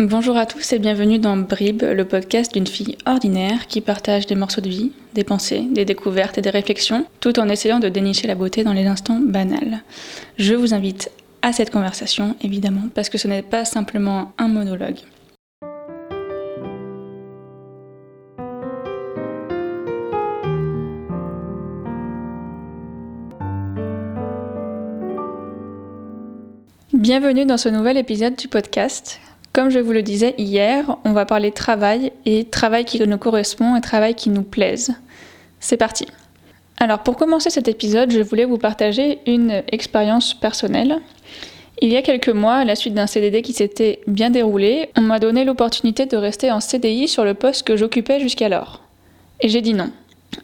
Bonjour à tous et bienvenue dans Brib, le podcast d'une fille ordinaire qui partage des morceaux de vie, des pensées, des découvertes et des réflexions, tout en essayant de dénicher la beauté dans les instants banals. Je vous invite à cette conversation, évidemment, parce que ce n'est pas simplement un monologue. Bienvenue dans ce nouvel épisode du podcast. Comme je vous le disais hier, on va parler travail et travail qui nous correspond et travail qui nous plaise. C'est parti. Alors pour commencer cet épisode, je voulais vous partager une expérience personnelle. Il y a quelques mois, à la suite d'un CDD qui s'était bien déroulé, on m'a donné l'opportunité de rester en CDI sur le poste que j'occupais jusqu'alors. Et j'ai dit non.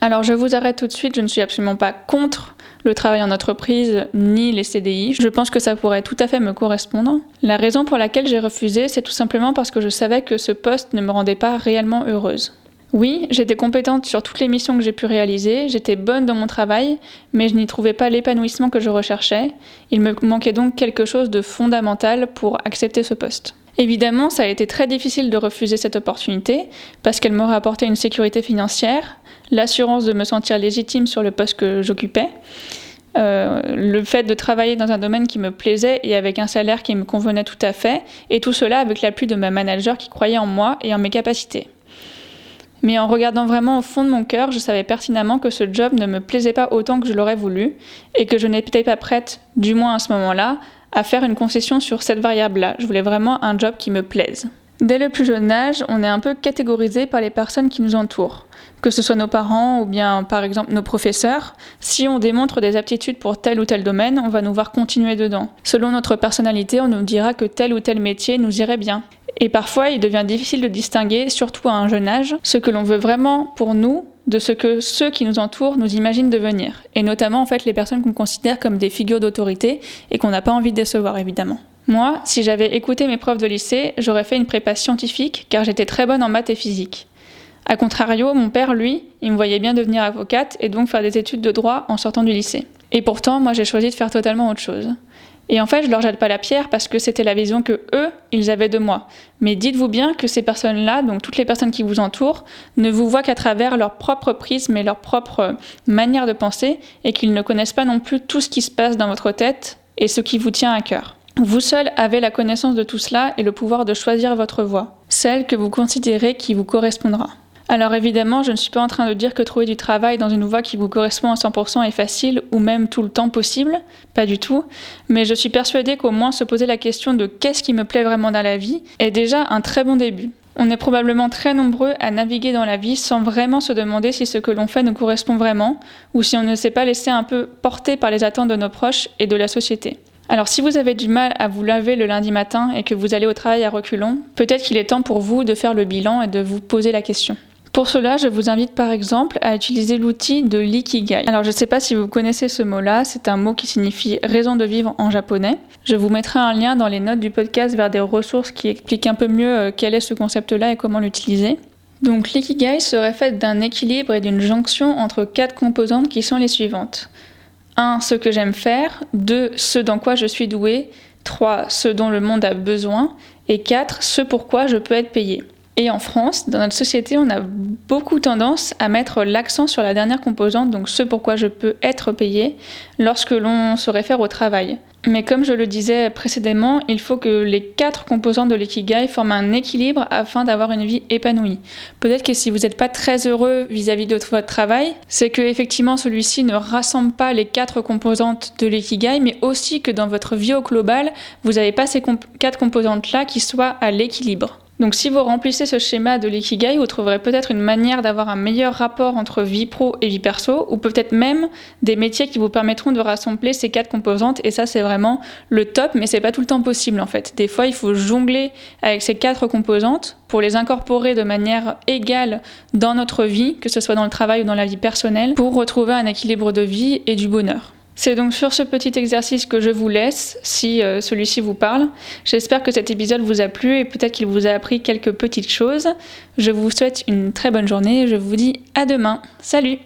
Alors je vous arrête tout de suite, je ne suis absolument pas contre le travail en entreprise ni les CDI. Je pense que ça pourrait tout à fait me correspondre. La raison pour laquelle j'ai refusé, c'est tout simplement parce que je savais que ce poste ne me rendait pas réellement heureuse. Oui, j'étais compétente sur toutes les missions que j'ai pu réaliser, j'étais bonne dans mon travail, mais je n'y trouvais pas l'épanouissement que je recherchais. Il me manquait donc quelque chose de fondamental pour accepter ce poste. Évidemment, ça a été très difficile de refuser cette opportunité parce qu'elle m'aurait apporté une sécurité financière, l'assurance de me sentir légitime sur le poste que j'occupais, euh, le fait de travailler dans un domaine qui me plaisait et avec un salaire qui me convenait tout à fait, et tout cela avec l'appui de ma manager qui croyait en moi et en mes capacités. Mais en regardant vraiment au fond de mon cœur, je savais pertinemment que ce job ne me plaisait pas autant que je l'aurais voulu, et que je n'étais pas prête, du moins à ce moment-là, à faire une concession sur cette variable-là. Je voulais vraiment un job qui me plaise. Dès le plus jeune âge, on est un peu catégorisé par les personnes qui nous entourent, que ce soit nos parents ou bien par exemple nos professeurs. Si on démontre des aptitudes pour tel ou tel domaine, on va nous voir continuer dedans. Selon notre personnalité, on nous dira que tel ou tel métier nous irait bien. Et parfois, il devient difficile de distinguer, surtout à un jeune âge, ce que l'on veut vraiment pour nous de ce que ceux qui nous entourent nous imaginent devenir, et notamment en fait les personnes qu'on considère comme des figures d'autorité et qu'on n'a pas envie de décevoir évidemment. Moi, si j'avais écouté mes profs de lycée, j'aurais fait une prépa scientifique car j'étais très bonne en maths et physique. A contrario, mon père, lui, il me voyait bien devenir avocate et donc faire des études de droit en sortant du lycée. Et pourtant, moi j'ai choisi de faire totalement autre chose. Et en fait, je leur jette pas la pierre parce que c'était la vision que eux, ils avaient de moi. Mais dites-vous bien que ces personnes-là, donc toutes les personnes qui vous entourent, ne vous voient qu'à travers leur propre prisme et leur propre manière de penser et qu'ils ne connaissent pas non plus tout ce qui se passe dans votre tête et ce qui vous tient à cœur. Vous seul avez la connaissance de tout cela et le pouvoir de choisir votre voie, celle que vous considérez qui vous correspondra. Alors évidemment, je ne suis pas en train de dire que trouver du travail dans une voie qui vous correspond à 100% est facile ou même tout le temps possible, pas du tout, mais je suis persuadée qu'au moins se poser la question de qu'est-ce qui me plaît vraiment dans la vie est déjà un très bon début. On est probablement très nombreux à naviguer dans la vie sans vraiment se demander si ce que l'on fait nous correspond vraiment ou si on ne s'est pas laissé un peu porter par les attentes de nos proches et de la société. Alors si vous avez du mal à vous laver le lundi matin et que vous allez au travail à reculons, peut-être qu'il est temps pour vous de faire le bilan et de vous poser la question. Pour cela, je vous invite par exemple à utiliser l'outil de l'ikigai. Alors je ne sais pas si vous connaissez ce mot-là, c'est un mot qui signifie raison de vivre en japonais. Je vous mettrai un lien dans les notes du podcast vers des ressources qui expliquent un peu mieux euh, quel est ce concept-là et comment l'utiliser. Donc l'ikigai serait fait d'un équilibre et d'une jonction entre quatre composantes qui sont les suivantes. 1. Ce que j'aime faire. 2. Ce dans quoi je suis doué. 3. Ce dont le monde a besoin. Et 4. Ce pourquoi je peux être payé. Et en France, dans notre société, on a beaucoup tendance à mettre l'accent sur la dernière composante, donc ce pourquoi je peux être payé, lorsque l'on se réfère au travail. Mais comme je le disais précédemment, il faut que les quatre composantes de l'ikigai forment un équilibre afin d'avoir une vie épanouie. Peut-être que si vous n'êtes pas très heureux vis-à-vis de votre travail, c'est que effectivement celui-ci ne rassemble pas les quatre composantes de l'ikigai, mais aussi que dans votre vie au global, vous n'avez pas ces quatre composantes-là qui soient à l'équilibre. Donc si vous remplissez ce schéma de l'ikigai, vous trouverez peut-être une manière d'avoir un meilleur rapport entre vie pro et vie perso, ou peut-être même des métiers qui vous permettront de rassembler ces quatre composantes, et ça c'est vraiment le top, mais c'est pas tout le temps possible en fait. Des fois il faut jongler avec ces quatre composantes pour les incorporer de manière égale dans notre vie, que ce soit dans le travail ou dans la vie personnelle, pour retrouver un équilibre de vie et du bonheur. C'est donc sur ce petit exercice que je vous laisse, si euh, celui-ci vous parle. J'espère que cet épisode vous a plu et peut-être qu'il vous a appris quelques petites choses. Je vous souhaite une très bonne journée et je vous dis à demain. Salut